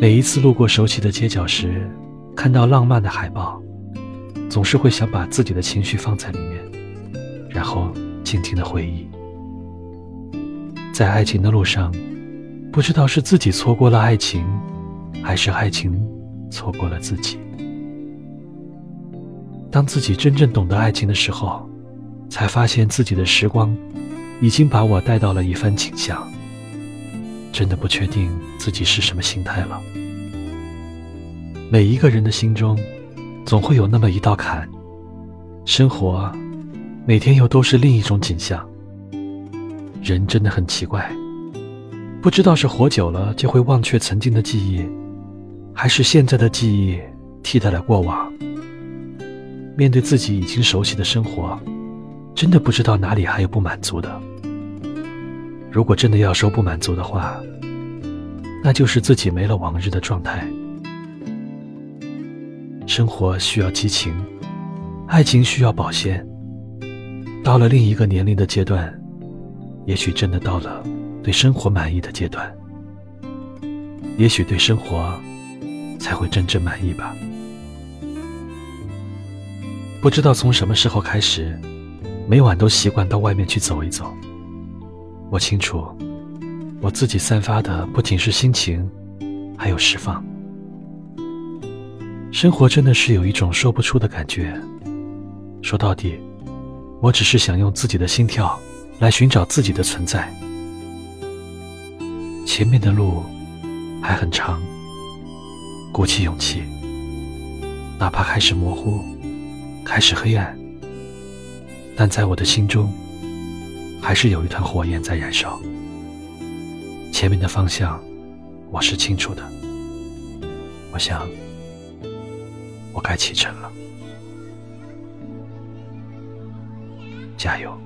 每一次路过熟悉的街角时，看到浪漫的海报，总是会想把自己的情绪放在里面，然后静静的回忆。在爱情的路上，不知道是自己错过了爱情，还是爱情错过了自己。当自己真正懂得爱情的时候，才发现自己的时光已经把我带到了一番景象。真的不确定自己是什么心态了。每一个人的心中，总会有那么一道坎。生活，每天又都是另一种景象。人真的很奇怪，不知道是活久了就会忘却曾经的记忆，还是现在的记忆替代了过往。面对自己已经熟悉的生活，真的不知道哪里还有不满足的。如果真的要说不满足的话，那就是自己没了往日的状态。生活需要激情，爱情需要保鲜。到了另一个年龄的阶段，也许真的到了对生活满意的阶段，也许对生活才会真正满意吧。不知道从什么时候开始，每晚都习惯到外面去走一走。我清楚，我自己散发的不仅是心情，还有释放。生活真的是有一种说不出的感觉。说到底，我只是想用自己的心跳来寻找自己的存在。前面的路还很长，鼓起勇气，哪怕开始模糊。开始黑暗，但在我的心中，还是有一团火焰在燃烧。前面的方向，我是清楚的。我想，我该启程了。加油！